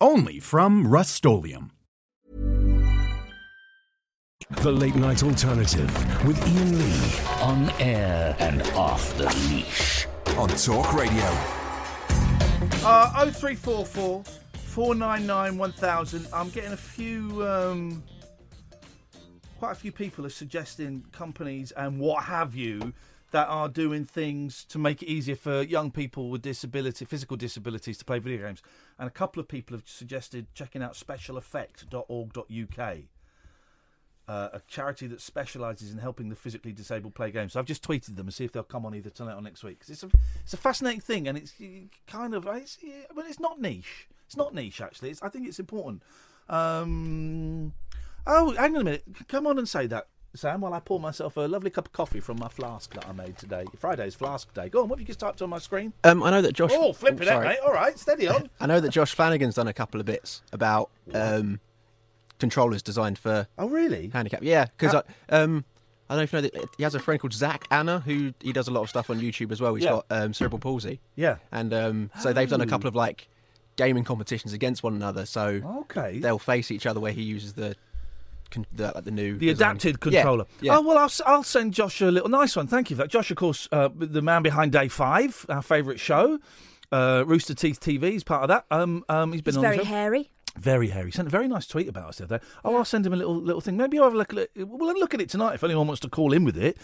Only from Rust-Oleum The Late Night Alternative with Iain Lee. On air and off the leash. On Talk Radio. Uh, 0344 499 1000. I'm getting a few, um, quite a few people are suggesting companies and what have you that are doing things to make it easier for young people with disability, physical disabilities to play video games. And a couple of people have suggested checking out specialeffect.org.uk. Uh, a charity that specialises in helping the physically disabled play games. So I've just tweeted them and see if they'll come on either tonight or next week. 'Cause it's a it's a fascinating thing, and it's kind of it's, well, it's not niche. It's not niche actually. It's, I think it's important. Um, oh, hang on a minute. Come on and say that, Sam, while I pour myself a lovely cup of coffee from my flask that I made today. Friday's flask day. Go on. What have you just typed on my screen? Um, I know that Josh. Oh, flipping it, sorry. mate. All right, steady on. I know that Josh Flanagan's done a couple of bits about um, controllers designed for oh, really? handicap. Yeah, because How- um, I don't know if you know that he has a friend called Zach Anna who he does a lot of stuff on YouTube as well. He's Yeah. got um, cerebral palsy. Yeah. and um, so they've done a Oh. couple of like gaming competitions against one another. So Okay. they'll face each other where he uses the con- the, like the new The design. adapted controller. Yeah. Oh well, I'll, s- I'll send Josh a little nice one. Thank you for that. Josh, of course, uh, the man behind Day Five, our favourite show. Uh, Rooster Teeth TV is part of that. Um, um, he's been He's on very the show. hairy. Very hairy. Sent a very nice tweet about us the other day. Oh, I'll send him a little little thing. Maybe I'll have a look at it. We'll look at it tonight if anyone wants to call in with it.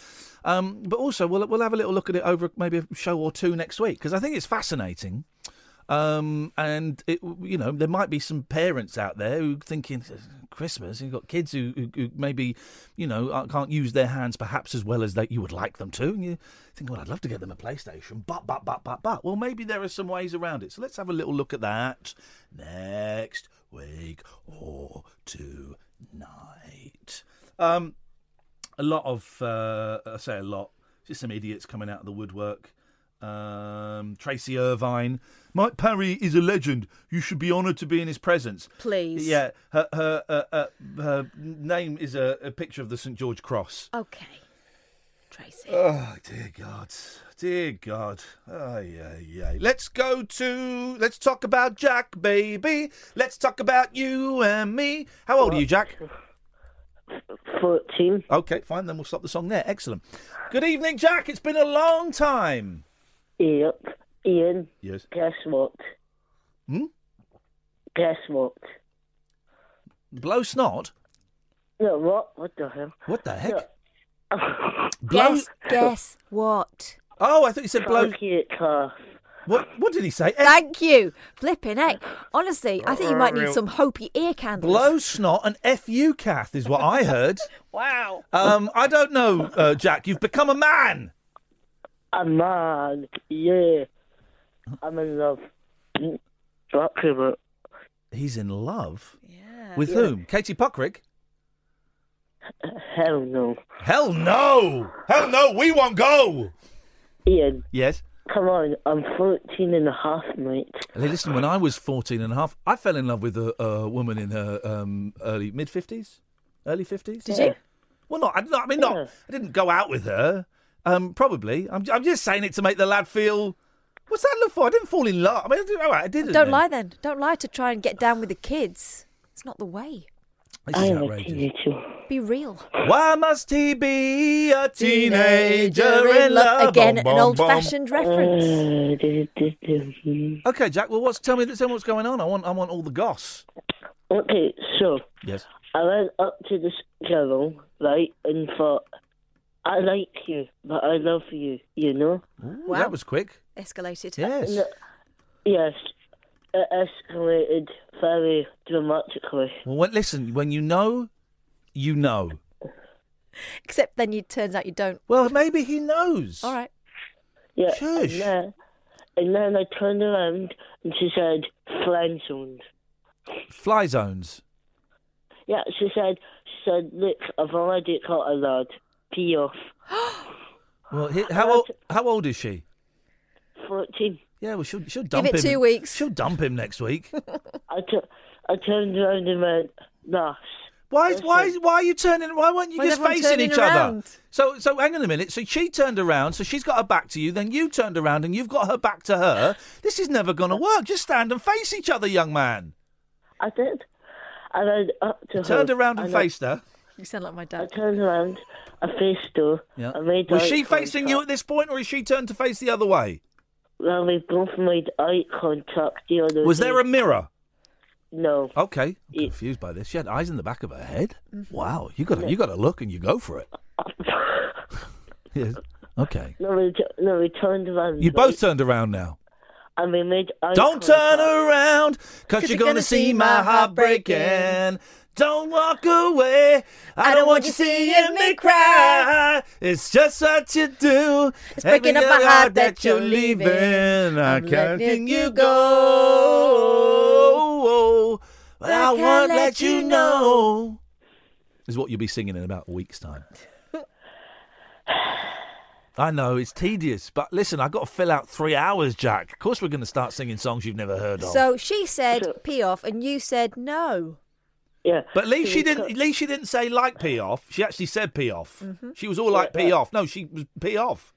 Um, but also we'll we'll have a little look at it over maybe a show or two next week because I think it's fascinating. Um, and it, you know, there might be some parents out there who thinking Christmas. You've got kids who, who, who maybe, you know, uh, can't use their hands perhaps as well as they, you would like them to. And you think, well, I'd love to get them a PlayStation, but, but, but, but, but. Well, maybe there are some ways around it. So let's have a little look at that next week or tonight. Um, a lot of, uh, I say a lot, just some idiots coming out of the woodwork. Um, Tracy Irvine. Mike Parry is a legend. You should be honoured to be in his presence. Please. Yeah, her her, uh, uh, her name is a, a picture of the St George Cross. Okay. Tracy. Oh dear God, dear God. Oh yeah, yeah. Let's go to. Let's talk about Jack, baby. Let's talk about you and me. How old are you, Jack? 14. Okay, fine. Then we'll stop the song there. Excellent. Good evening, Jack. It's been a long time. Yep. Iain, Yes. guess what? Hmm? Guess what? Blow snot. No, what? What the hell? What the heck? No. Blow. Guess, guess what? Oh, I thought you said blow. Fuck you, calf. What? What did he say? Thank you. Flipping heck. Honestly, I think you might need some Hopi ear candles. Blow snot and F you, Kath, is what I heard. Wow. Um, I don't know, uh, Jack. You've become a man. A man. Yeah. I'm in love. Fuck him. He's in love. Yeah. With whom? Katie Puckrick? Hell no. Hell no! Hell no! We won't go. Iain, Yes. come on. I'm 14 and a half, mate. Hey, listen, when I was 14 and a half, I fell in love with a, a woman in her um, early mid 50s, early 50s. Did you? Well, not. I, I mean, not. Yeah. I didn't go out with her. Um, probably. I'm, I'm just saying it to make the lad feel. What's that look for? I didn't fall in love. I mean, I did- all right, I didn't. Don't then. lie then. Don't lie to try and get down with the kids. It's not the way. This I is am a outrageous. teenager. Be real. Why must he be a teenager in love? Again, Bum, an bum, old bum. fashioned reference. Uh, do, do, do, hmm. Okay, Jack. Well, what's tell me? Tell me what's going on. I want. I want all the goss. Okay, so Yes. I went up to this girl, right, and thought, I like you, but I love you, you know? Ah, Ooh, Wow. That was quick. Escalated. Yes. No. Yes, it escalated very dramatically. Well, when, listen. When you know, you know. Except then it turns out you don't. Well, maybe he knows. All right. Yeah, Shush. and then, and then I turned around and she said, friend zoned. Fly zones. Yeah, she said, she said, look, I've already got a lad. Pee off. Well, he, how old? How old is she? 14. Yeah, well, she'll she'll dump it him. two weeks. She'll dump him next week. I, turned around and went, nice. Why? Why? Why are you turning? Why weren't you Why is just everyone facing turning each other? around? So, so hang on a minute. So she turned around. So she's got her back to you. Then you turned around and you've got her back to her. This is never going to work. Just stand and face each other, young man. I did. And I went up to her. Turned around and I- faced her. You sound like my I dad. turned around, I faced her. Yeah. I made Was eye she facing you at this point, or is she turned to face the other way? Well, we both made eye contact the other Was day. there a mirror? No. Okay, I'm Yeah. confused by this. She had eyes in the back of her head. Mm-hmm. Wow, you got to you got to look and you go for it. yes. Okay. no, we, t- no, we turned around. You right? both turned around now. And we made eye Don't contact. turn around, cause you're gonna see my heart breaking. Don't walk away. I don't want you seeing me cry. It's just what you do. It's breaking up my heart that you're leaving. I I'm can't letting you go. But I, I won't let you know. Is what you'll be singing in about a week's time. I know it's tedious, but listen, I've got to fill out three hours, Jack. Of course, we're going to start singing songs you've never heard of. So she said pee off, and you said no. Yeah. But at least So she didn't. tur- At least she didn't say like pee off. She actually said pee off. Mm-hmm. She was all like Yeah, pee yeah. off. No, she was pee off.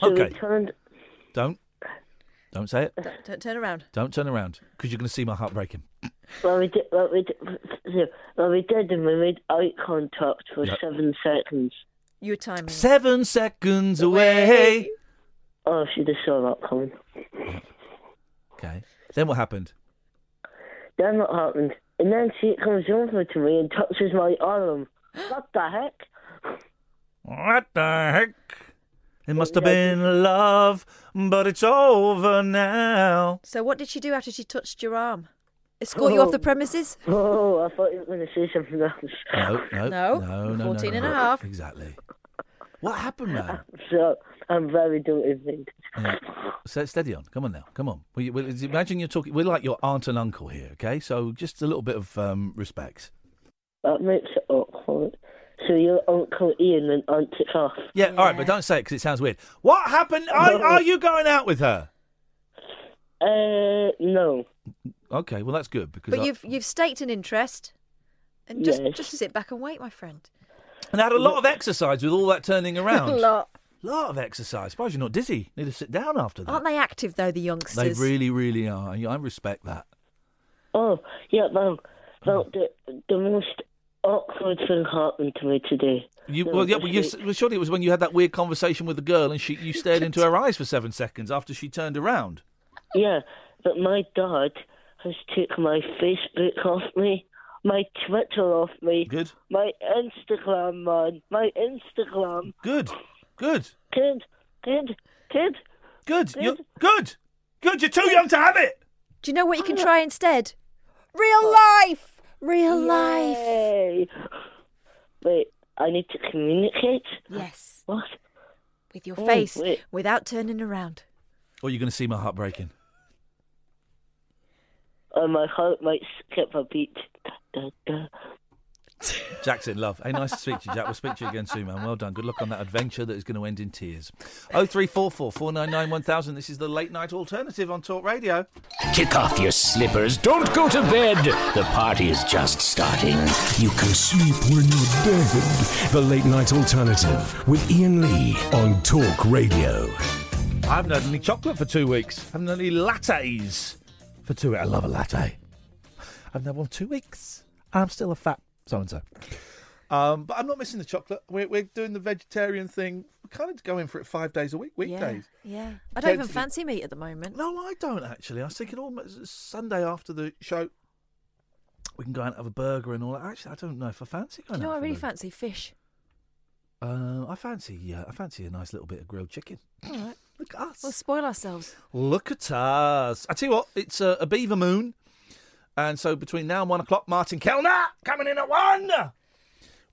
So Okay. turned. Don't, don't say it. Don't, don't turn around. Don't turn around because you're going to see my heart breaking. Well, we did. Well, we did. Well, we did, and we made eye contact for Yep. seven seconds. You were timing. it. Seven seconds away. Oh, she just saw that coming. Okay. Then what happened? Then what happened? And then she comes over to me and touches my arm. What the heck? What the heck? It must have been love, but it's over now. So what did she do after she touched your arm? Escort you off oh. the premises? Oh, I thought you were going to say something else. No, no, No, no, no, 14 no, and a no. half. Exactly. What happened, man? So I'm very motivated. Yeah. So steady on. Come on now. Come on. We, we, imagine you're talking. We're like your aunt and uncle here, okay? So just a little bit of um, respect. That makes it awkward. So your Uncle Iain went on to off. Yeah, all right, but don't say it because it sounds weird. What happened? Are, are you going out with her? Uh, no. Okay, well that's good because But I, you've you've staked an interest, and just Yes. just sit back and wait, my friend. and had a lot of exercise with all that turning around. A lot. Lot of exercise. Suppose you're not dizzy. You Need to sit down after that. Aren't they active though, the youngsters? They really, really are. I respect that. Oh, yeah, well, well the, the most awkward thing happened to me today. You, well, yeah, well, you, well, surely it was when you had that weird conversation with the girl and she, you stared into her eyes for seven seconds after she turned around. Yeah, but my dad has taken my Facebook off me, my Twitter off me, Good, my Instagram, man, my Instagram. good, good, Kid, kid, kid. good. Good. You're, good, good. You're too young to have it. Do you know what you can ah. try instead? Real life, real life. Yay. Wait, I need to communicate? Yes, What? with your Oh, face, wait. without turning around. Or you're going to see my heart breaking. Oh, my heart might skip a beat. Da, da, da. Jack's in love. Hey, nice to speak to you, Jack. We'll speak to you again soon, man. Well done. Good luck on that adventure that is going to end in tears. Oh three four four four nine nine one thousand. This is the late night alternative on Talk Radio. Kick off your slippers. Don't go to bed. The party is just starting. You can Sleep when you're dead. The Late Night Alternative with Iain Lee on Talk Radio. I haven't had any chocolate for two weeks. I haven't had any lattes for two weeks. I love a latte. I haven't had one for two weeks. I'm still a fat so and so. Um, but I'm not missing the chocolate. We're, we're doing the vegetarian thing. We're kind of going for it five days a week, weekdays. Yeah, yeah. I don't even Potentially- fancy meat at the moment. No, I don't actually. I was thinking almost Sunday after the show, we can go out and have a burger and all that. Actually, I don't know if I fancy Do going you know out what I really a fancy? Fish. Uh, I fancy, yeah, I fancy a nice little bit of grilled chicken. All right. Look at us. We'll spoil ourselves. Look at us. I tell you what, it's a, a beaver moon. And so between now and one o'clock, Martin Kelner coming in at one.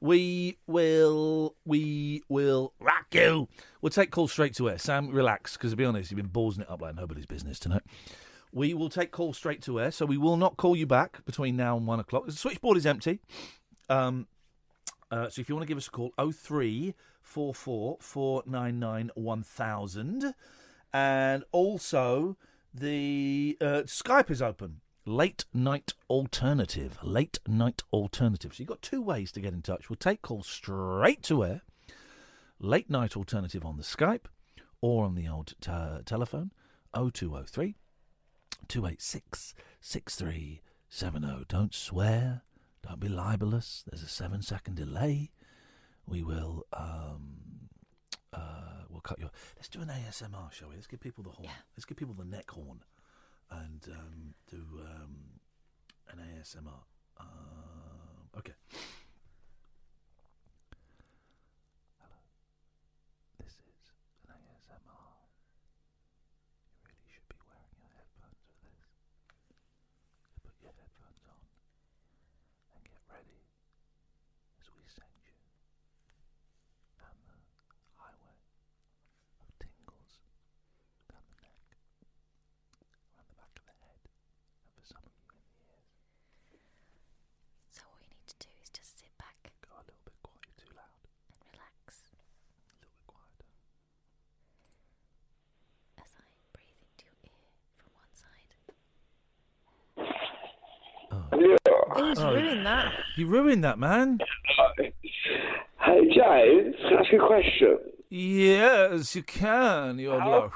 We will, we will rock you. We'll take calls straight to air. Sam, relax, because to be honest, you've been ballsing it up like nobody's business tonight. We will take calls straight to air, so we will not call you back between now and one o'clock. The switchboard is empty. Um, uh, so if you want to give us a call, 0344 499 1000. And also, the uh, Skype is open. Late Night Alternative. Late Night Alternative. So you've got two ways to get in touch. We'll take calls straight to air. Late Night Alternative on the Skype or on the old t- telephone 0203 286 6370. Don't swear. Don't be libelous. There's a seven second delay. We will um, uh, we'll cut your. Let's do an ASMR, shall we? Let's give people the horn. Let's give people the neck horn, and um, do um, an ASMR. Uh, okay. Hello. This is an ASMR. You really should be wearing your headphones for this. So put your headphones on and get ready as we send you down the highway of tingles down the neck, around the back of the head, and for some of you in the ears. So all you need to do is just sit back Go a little bit quiet, you're too loud. and relax A little bit quieter. as I breathe into your ear from one side. Who's Oh. ruined that? You ruined that, man. Hey James, can I ask you a question? Yes, you can. You're How-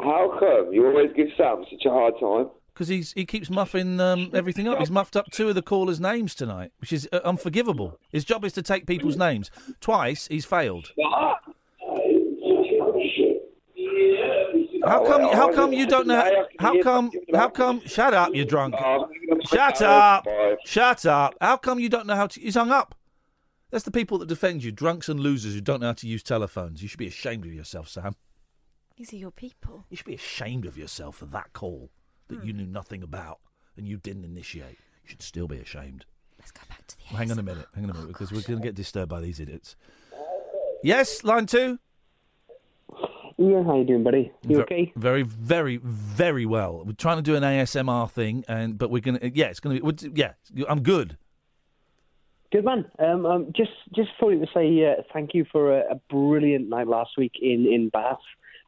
How come you always give Sam such a hard time? Because he's he keeps muffing um, everything up. He's muffed up two of the callers' names tonight, which is uh, unforgivable. His job is to take people's names. Twice he's failed. How come? How come you don't know? How come? How come? Shut up, You're drunk. Shut up. Shut up. How come you don't know how to? He's hung up. That's the people that defend you, drunks and losers who don't know how to use telephones. You should be ashamed of yourself, Sam. These are your people. You should be ashamed of yourself for that call that you hmm. knew nothing about and you didn't initiate. You should still be ashamed. Let's go back to the Hang on a minute. Hang on a minute, oh, because we're going to get disturbed by these idiots. Yes, line two. Iain, how you doing, buddy? You okay? Very, very, very well. We're trying to do an ASMR thing, and but we're going to. Yeah, it's going to be. Yeah, I'm good. Good man. Um, um, just just wanted to say uh, thank you for a, a brilliant night last week in in Bath.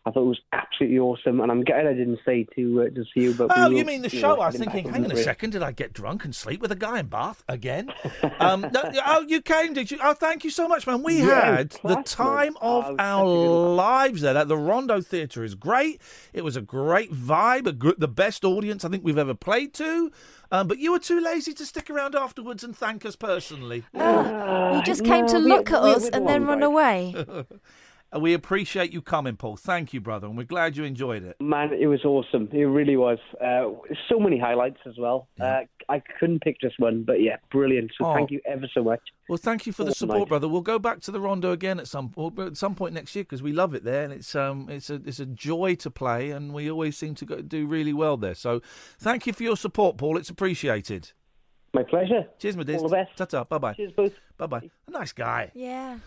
I thought it was absolutely awesome, and I'm gutted I didn't stay to uh, to see you. But Oh, we you mean the know, show? I was thinking, hang on a way. second, did I get drunk and sleep with a guy in Bath again? um, no, oh, you came, did you? Oh, thank you so much, man. We Yeah, had it the time of Oh, our such a good lives there. That the Rondo Theatre is great. It was a great vibe, a gr- the best audience I think we've ever played to. Um, but you were too lazy to stick around afterwards and thank us personally. you just came to no, we- look at we- us we're and then run away. And we appreciate you coming, Paul. Thank you, brother, and we're glad you enjoyed it. Man, it was awesome. It really was. Uh, so many highlights as well. Uh, I couldn't pick just one, but yeah, brilliant. So Oh. thank you ever so much. Well, thank you for the support, mate. brother. We'll go back to the Rondo again at some or at some point next year because we love it there, and it's um it's a it's a joy to play, and we always seem to go, do really well there. So, thank you for your support, Paul. It's appreciated. My pleasure. Cheers, my dear. All the best. Ta-ta. Bye bye. Cheers, both. Bye bye. A nice guy. Yeah.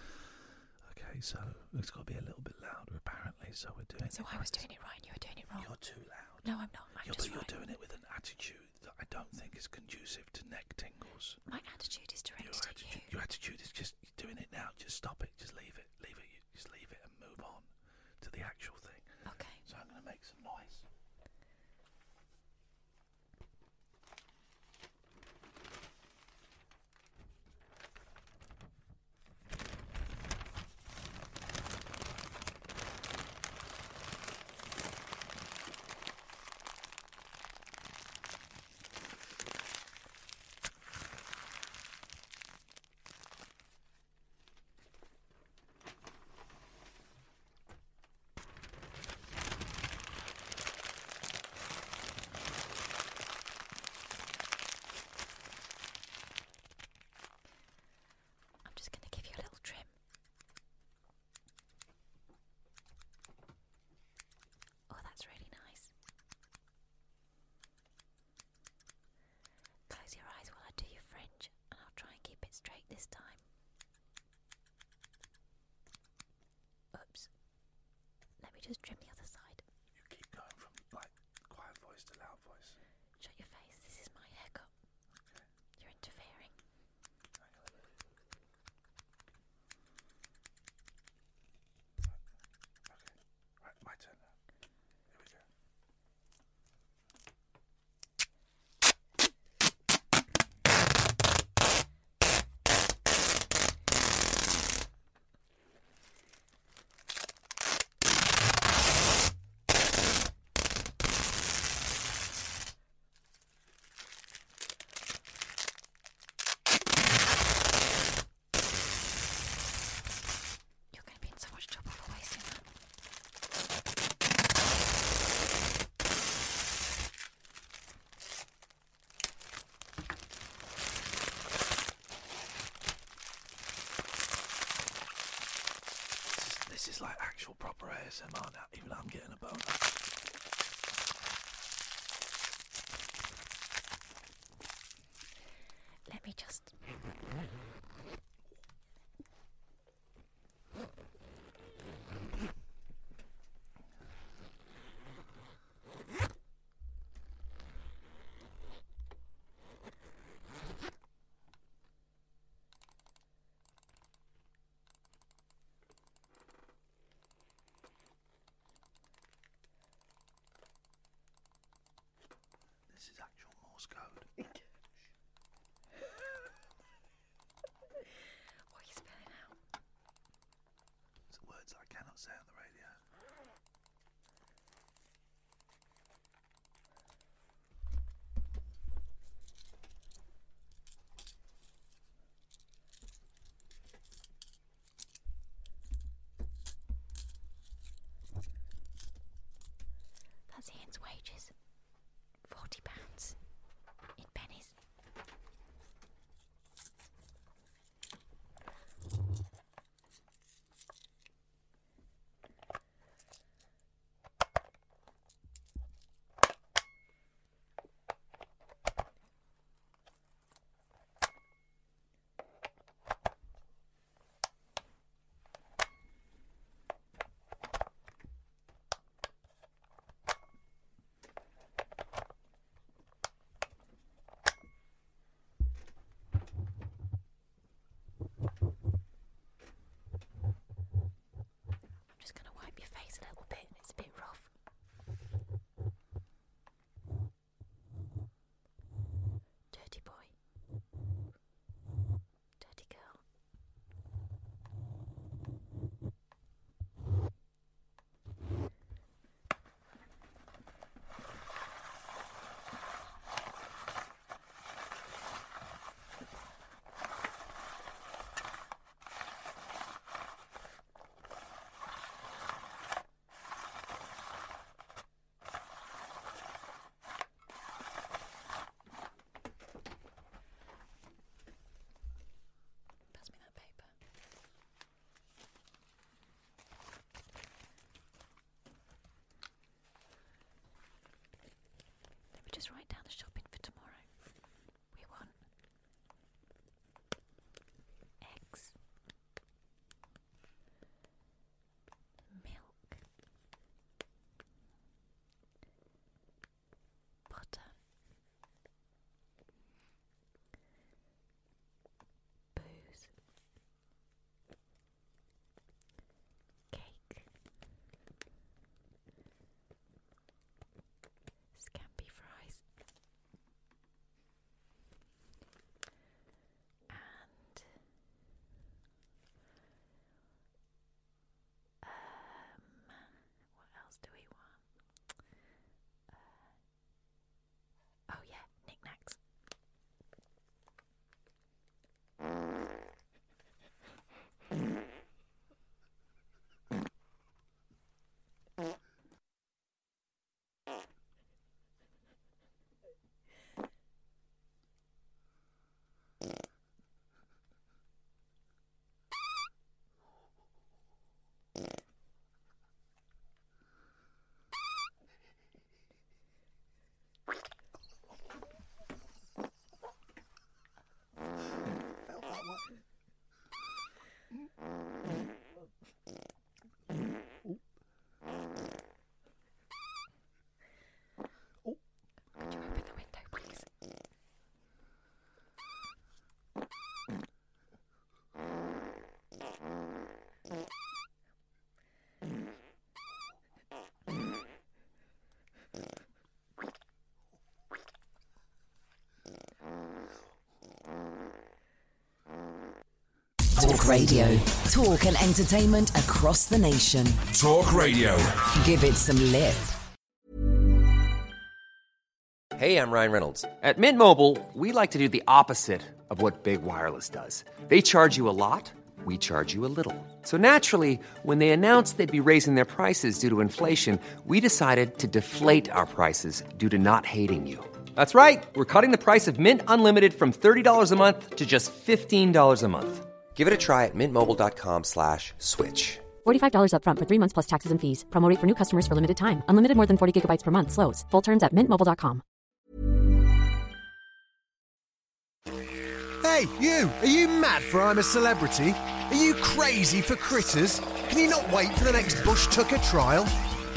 Okay, so it's got to be a little bit louder, apparently. So we're doing. So I was doing it right, you were doing it wrong. You're too loud. No, I'm not. I'm You're, just but you're right. doing it with an attitude that I don't think is conducive to neck tingles. My attitude is directed Your at you. attitude, your attitude is just you're doing it now. Just stop it. Just leave it. Leave it. You- Just leave it and move on is like actual proper ASMR now, even I'm getting a bonus. Let me just. This is actual Morse code. What are you spelling out? It's words I cannot say on the radio. That's Iain's wages. Forty pounds in pennies. I'm just going to wipe your face a little bit. It's bit rough. Dirty boy. Dirty girl. Pass me that paper. Let me just write down the shopping for tomorrow. We want eggs, milk, butter, booze, cake, scampi fries, and um, what else do we want? Uh, oh yeah, knickknacks. Could you open the window, please? Talk Radio. Talk and entertainment across the nation. Talk Radio. Give it some lip. Hey, I'm Ryan Reynolds. At Mint Mobile, we like to do the opposite of what Big Wireless does. They charge you a lot, we charge you a little. So naturally, when they announced they'd be raising their prices due to inflation, we decided to deflate our prices due to not hating you. That's right. We're cutting the price of Mint Unlimited from $30 a month to just $15 a month. Give it a try at mintmobile.com slash switch. $45 upfront for three months plus taxes and fees. Promo rate for new customers for limited time. Unlimited more than 40 gigabytes per month. Slows. Full terms at mintmobile.com. Hey, you! Are you mad for I'm a Celebrity? Are you crazy for critters? Can you not wait for the next Bush Tucker trial?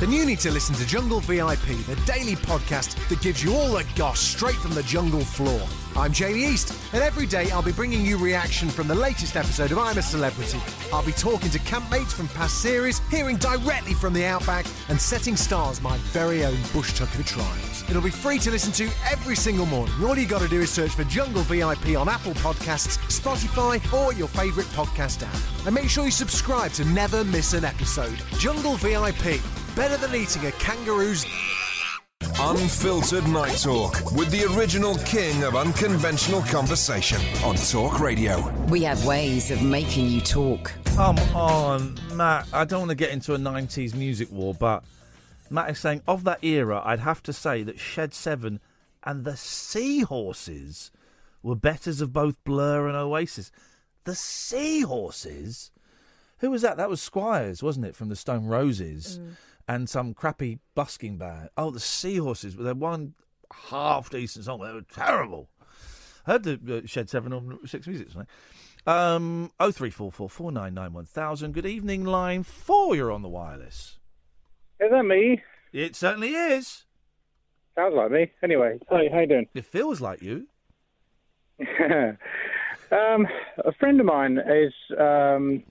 Then you need to listen to Jungle VIP, the daily podcast that gives you all the goss straight from the jungle floor. I'm Jamie East, and every day I'll be bringing you reaction from the latest episode of I'm a Celebrity. I'll be talking to campmates from past series, hearing directly from the outback, and setting stars my very own Bush Tucker trials. It'll be free to listen to every single morning. All you got to do is search for Jungle VIP on Apple Podcasts, Spotify, or your favourite podcast app. And make sure you subscribe to never miss an episode. Jungle VIP, better than eating a kangaroo's. Unfiltered Night Talk with the original king of unconventional conversation on Talk Radio. We have ways of making you talk. Come on, Matt. I don't want to get into a 90s music war, but Matt is saying of that era, I'd have to say that Shed 7 and the Seahorses were betters of both Blur and Oasis. The Seahorses? Who was that? That was Squires, wasn't it, from the Stone Roses? Mm. And some crappy busking band. Oh, the Seahorses. With their one half decent song. They were terrible. I Heard the uh, Shed 7 on Six Music tonight. Um, 0344 499 1000. Good evening, line 4. You're on the wireless. Is that me? It certainly is. Sounds like me. Anyway, hi, how you doing? It feels like you. um, a friend of mine is um,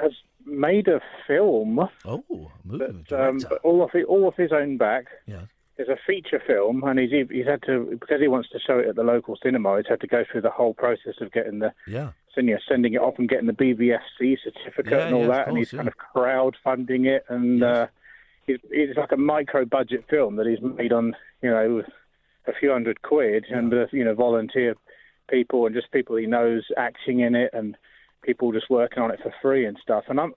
has made a film. Oh, movie that, um, but all of all of his own back. Yeah. It's a feature film, and he's he's had to because he wants to show it at the local cinema. He's had to go through the whole process of getting the Yeah. sending sending it off and getting the BBFC certificate Yeah, and all yeah, that, and he's course, kind of crowdfunding it, and uh, he's, it's like a micro budget film that he's made on you know a few hundred quid, and uh, you know volunteer people and just people he knows acting in it, and people just working on it for free and stuff. And I'm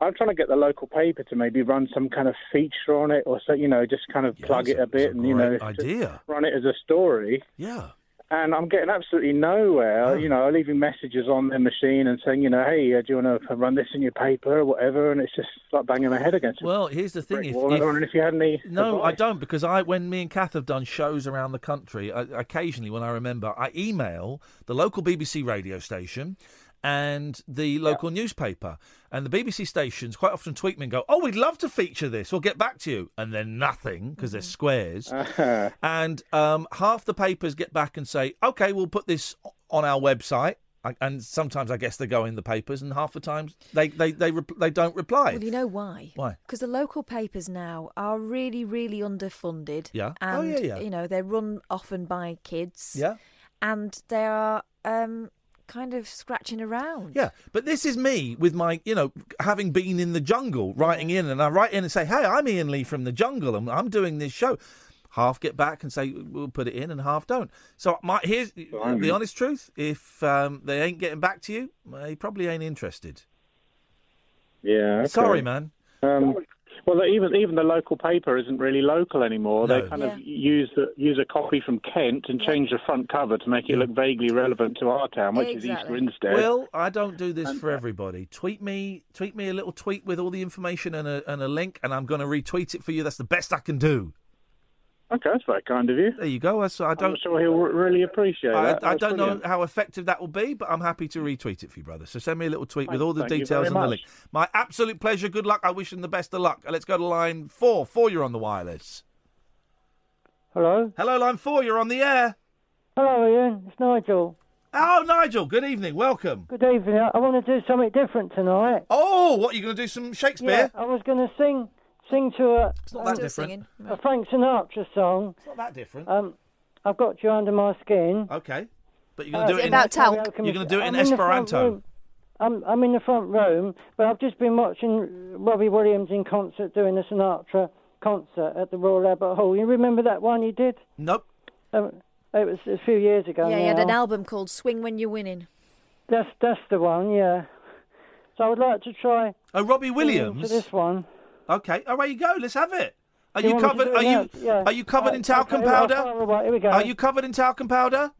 I'm trying to get the local paper to maybe run some kind of feature on it, or so you know just kind of plug it a bit, and you know idea. run it as a story Yeah. and I'm getting absolutely nowhere. You know, leaving messages on their machine and saying, you know, hey, uh, do you want to run this in your paper or whatever? And it's just like banging my head against. a Well, here's the thing. If, wall. I if- if you had any. No, I don't because I when me and Kath have done shows around the country, I, occasionally when I remember, I email the local BBC radio station and the local newspaper. And the BBC stations quite often tweet me and go, "Oh, we'd love to feature this. We'll get back to you." And then nothing because they're squares. and um, half the papers get back and say, "Okay, we'll put this on our website." And sometimes I guess they go in the papers, and half the times they they they, rep- they don't reply. Well, you know why? Why? Because the local papers now are really, really underfunded. Yeah. And, Oh, yeah, yeah. you know, they're run often by kids. Yeah. And they are um, kind of scratching around. Yeah, but this is me with my, you know, having been in the jungle, writing in, and I write in and say, "Hey, I'm Iain Lee from the jungle, and I'm doing this show." Half get back and say we'll put it in, and half don't. So my here's the honest truth: if um, they ain't getting back to you, they probably ain't interested. Yeah. okay. Sorry, man. Um, well, even even the local paper isn't really local anymore. No. They kind of use the, use a copy from Kent and change the front cover to make it look vaguely relevant to our town, which is East Grinstead. Will, I don't do this for everybody. Tweet me, tweet me a little tweet with all the information and a, and a link, and I'm going to retweet it for you. That's the best I can do. Okay, that's very kind of you. There you go. I, so I don't. I'm sure he'll really appreciate I, that. I That's don't brilliant. know how effective that will be, but I'm happy to retweet it for you, brother. So send me a little tweet with all the details very and the link. My absolute pleasure. Good luck. I wish him the best of luck. Let's go to line four. Four, you're on the wireless. Hello? Hello, line four. You're on the air. Hello, Iain. It's Nigel. Oh, Nigel. Good evening. Welcome. Good evening. I, I want to do something different tonight. Oh, what? You going to do some Shakespeare? Yeah, I was going to sing sing to a, It's not that um, different. a Frank Sinatra song. It's not that different. Um, I've got you under my skin. Okay. But you're going to Uh, do it in about talc? You're going to do it in I'm in Esperanto. room. I'm, I'm in the front room, but I've just been watching Robbie Williams in concert doing the Sinatra concert at the Royal Albert Hall. You remember that one he did? Nope. Um, it was a few years ago. Yeah, he had an album called Swing When You're Winning. That's that's the one, yeah. So I would like to try. Oh, Robbie Williams. To this one. Okay. Away you go. Let's have it. Are you, you want me to covered? Are you? Yeah. are you covered in talcum okay, powder? away. Here we go. Are you covered in talcum powder?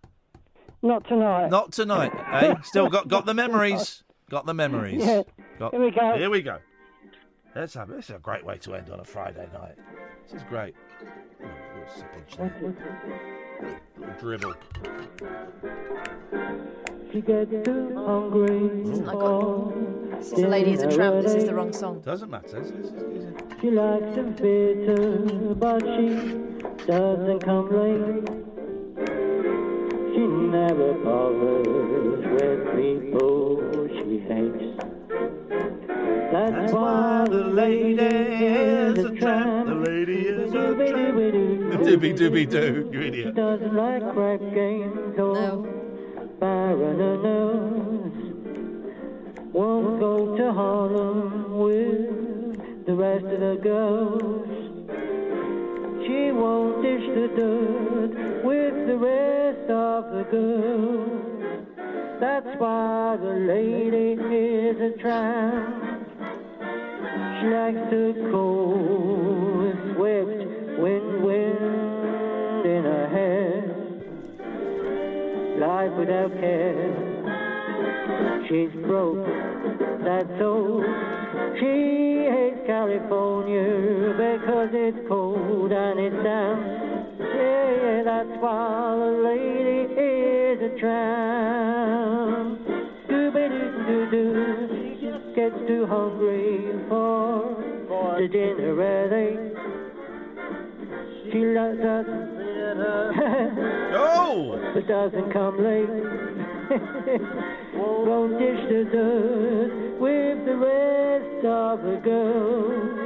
Not tonight. Not tonight. eh? Still got got the memories. Got the memories. Yeah. Got- Here we go. Here we go. Let's have This is a great way to end on a Friday night. This is great. Oh, dribble. She gets too hungry. This isn't like a, this is lady is a tramp. This is the wrong song. Doesn't matter. It's- it's- it's- She likes the bitter, but she doesn't complain. She never bothers with people she hates. That's why the lady is a tramp. The lady is a tramp. Dooby dooby doo, you idiot. Doesn't like crack games or baroness. Won't go to Harlem with the rest of the girls. She won't dish the dirt with the rest of the girls. That's why the lady is a tramp. She likes the cold, swift wind, wind in her hair. Life without care. She's broke, that's all. She hates California because it's cold and it's damp. Yeah, yeah, that's why the lady is a tramp. Hungry for the dinner ready. She loves us. Go! But doesn't come late. Won't dish the dirt with the rest of the girls.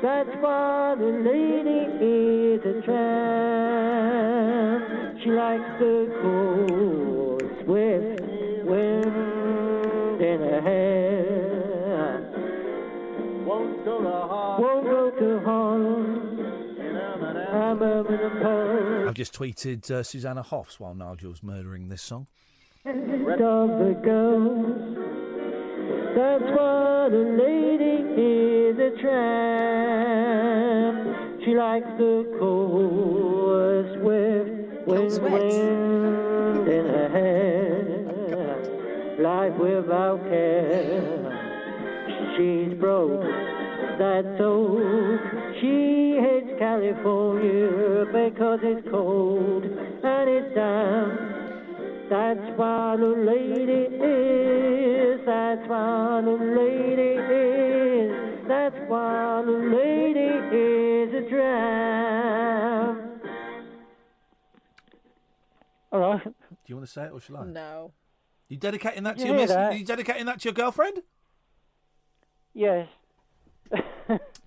That's why the lady is a tramp. She likes the cold, swift wind in her hair. Just tweeted uh, Susanna Hoffs while Nigel's murdering this song. the girls. That's why the lady is a tramp. She likes the cold, swift wind, wind in her hair. Life without care. She's broke, that's all. She hates California because it's cold and it's damp. That's why the lady is, that's why the lady is, that's why the lady is a tramp. All right. Do you want to say it or shall I? No. You dedicating that to You your miss? that? You dedicating that to your girlfriend? Yes.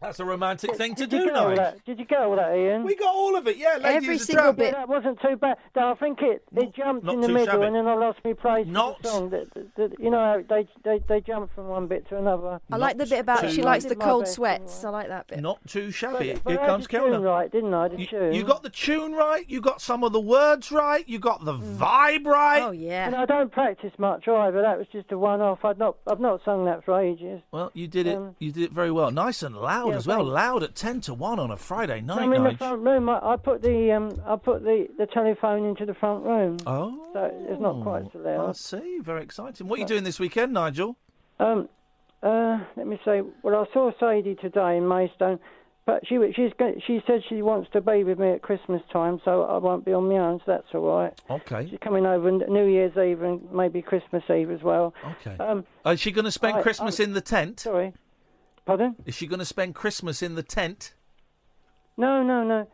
That's a romantic thing to Did do, get Nige. Did you get all that, Iain? We got all of it, yeah. Lady Every is single tramp. bit. That wasn't too bad. No, I think it, it jumped not in the middle, shabby. and then I lost my place. Not- For the song. That, that, that- you know, how they they they jump from one bit to another. I like the bit about she likes the cold best sweats. I like that bit. Not too shabby. But Here I comes had the tune right, didn't I? The tune. You got the tune right. You got some of the words right. You got the vibe right. Oh yeah. And I don't practice much either. That was just a one-off. I'd not I've not sung that for ages. Well, you did it. Um, you did it very well. Nice and loud yeah, as well. Loud at ten to one on a Friday night. I'm in the front room. I, I put the um I put the, the telephone into the front room. Oh. So it's not quite so loud. I loud. see. Very exciting. What are you doing this weekend, Nigel? Um, uh, let me say. Well, I saw Sadie today in Maidstone, but she she's go- she said she wants to be with me at Christmas time, so I won't be on my own. So that's all right. Okay. She's coming over New Year's Eve and maybe Christmas Eve as well. Okay. Um, Is she going to spend I- Christmas I- in the tent? Sorry. Pardon? Is she going to spend Christmas in the tent? No, no, no.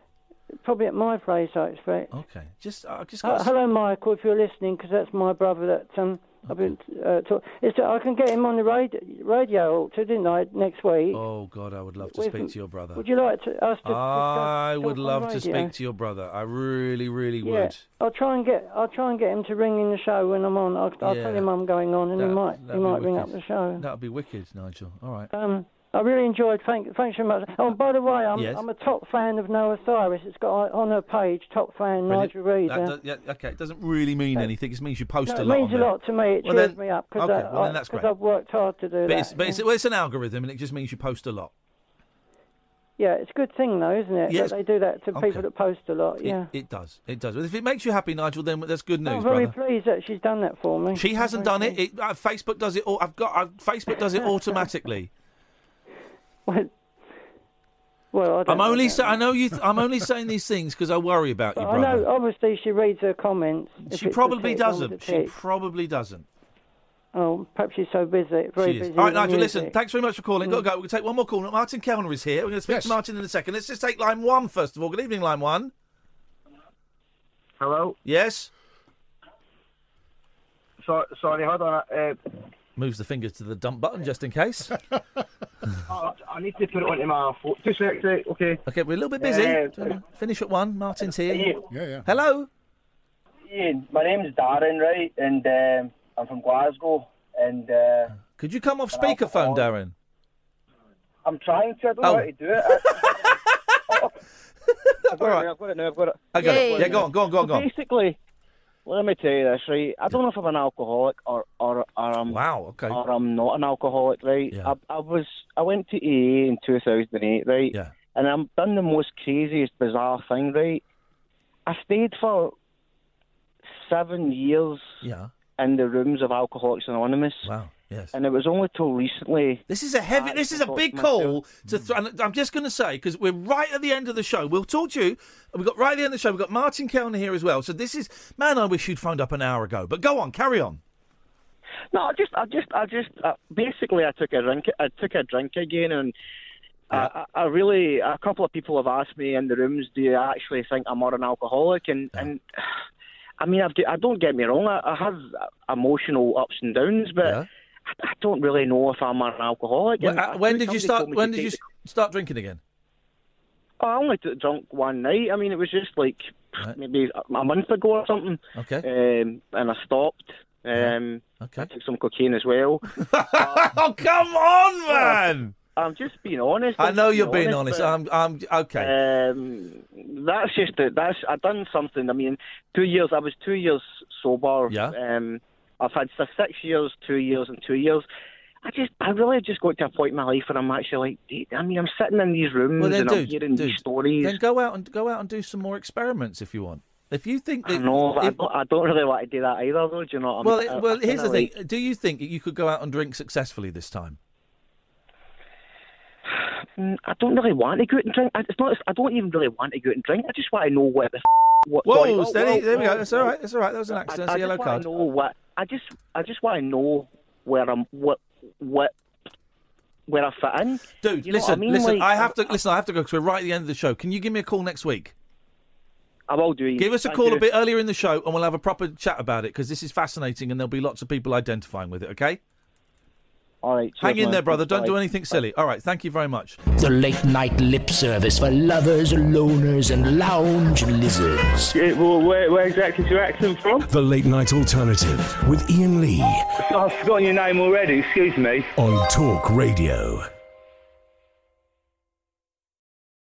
Probably at my place, I expect. Okay. Just, I just Uh, hello, Michael, if you're listening, because that's my brother that um, I've been uh, talk- it's, I can get him on the radio, radio didn't I, next week? Oh God, I would love to With- speak to your brother. Would you like to, us to I would love to speak to your brother. I really, really Yeah, would. I'll try and get I'll try and get him to ring in the show when I'm on. I'll, I'll Yeah. tell him I'm going on, and he might he that'd might ring up the show. That would be wicked, Nigel. All right. Um, I really enjoyed. Thank thanks very much. Oh, by the way, I'm Yes. I'm a top fan of Noah Cyrus. It's got on her page top fan Brilliant. Nigel Reed. That does- yeah, okay, it doesn't really mean anything. It means you post no, a lot. it means a lot to me. It Well, cheers then- me up because okay, well, that's great. I've worked hard to do But, that. it's, but it's, well, it's an algorithm, and it just means you post a lot. Yeah, it's a good thing though, isn't it? Yes. That they do that to Okay. people that post a lot. It- Yeah. It, does. It does. If it makes you happy, Nigel, then that's good news, I'm very brother. pleased that she's done that for me. She hasn't done it. it uh, Facebook does it. All, I've got. Uh, Facebook does it automatically. Well, I don't I'm know only. Sa- I know you. Th- I'm only saying these things because I worry about you, But I know, obviously, she reads her comments. She probably tick, doesn't. She probably doesn't. Oh, perhaps she's so busy, very She is. busy. All right, with the Nigel. Listen. Thanks very much for calling. Got to go. We're going to take one more call. Martin Kelner is here. We're going to speak to Martin in a second. Let's just take line one first of all. Good evening, line one. Hello. Yes. So, sorry, hold on. Uh, Moves the fingers to the dump button just in case. oh, I need to put it onto my phone. Two seconds, right, okay. Okay, we're a little bit busy. Uh, Finish at one. Martin's here. Iain. Yeah, yeah. Hello. Iain, my name's Darren, right? And um, I'm from Glasgow. And uh, Could you come off speakerphone. Darren? I'm trying to. I don't know Oh. how to do it. I, I've got it now. I've got it now. I've got it. I got it. Yeah, go on, go on, go on, go on. Basically, let me tell you this, right? I don't know if I'm an alcoholic or or, or I'm wow, okay, or I'm not an alcoholic, right? Yeah. I, I was I went to AA in 2008, right? Yeah. And I've done the most craziest, bizarre thing, right? I stayed for seven years Yeah. in the rooms of Alcoholics Anonymous. Wow. Yes. And it was only till recently. This is a heavy. This is a big call to. Th- and I'm just going to say because we're right at the end of the show. We'll talk to you. We've got right at the end of the show. We've got Martin Kelner here as well. So this is man. I wish you'd phoned up an hour ago. But go on, carry on. No, I just, I just, I just. Uh, basically, I took a drink. I took a drink again, and I, I I really. A couple of people have asked me in the rooms, "Do you actually think I'm not an alcoholic?" And and I mean, I've, I don't get me wrong. I, I have emotional ups and downs, but I, I don't really know if I'm an alcoholic. When, uh, I when did you start? When did you s- start drinking again? the- I only drunk one night. I mean, it was just like maybe a month ago or something. Okay. Um, and I stopped. Um, okay. I took some cocaine as well. oh come on, man! I'm just being honest. I know you're being honest. but, I'm. I'm okay. Um, that's just it. That's I done something. I mean, two years. I was two years sober. Yeah. Um, I've had six years, two years, and two years. I just, I really just got to a point in my life where I'm actually like, I mean, I'm sitting in these rooms Well, then, and I'm hearing dude, these stories. Then go out and go out and do some more experiments if you want. If you think I that, know, but I if- don't, I don't really want to do that either, though. Do you know what I well, it- well, I here's the kinda thing. like- Do you think you could go out and drink successfully this time? I don't really want to go out and drink. I- It's not. I don't even really want to go out and drink. I just want to know what the. F- what, Whoa, sorry, oh, whoa, there we go. That's all right. That's all right. That was an accident. I, It's yellow just card. want to know what. I just. I just want to know where I'm. What. What. Where I fit in. Dude, You know listen, I mean? listen. Like, I have to listen. I have to go because we're right at the end of the show. Can you give me a call next week? I will do. Give us a Thank call you. a bit earlier in the show, and we'll have a proper chat about it because this is fascinating, and there'll be lots of people identifying with it. Okay? All right. Hang in there, brother. Don't do anything silly. All right. Thank you very much. The late night lip service for lovers, loners, and lounge lizards. well, where, where exactly is your accent from? The Late Night Alternative with Iain Lee I've forgotten your name already, excuse me. on talkRADIO.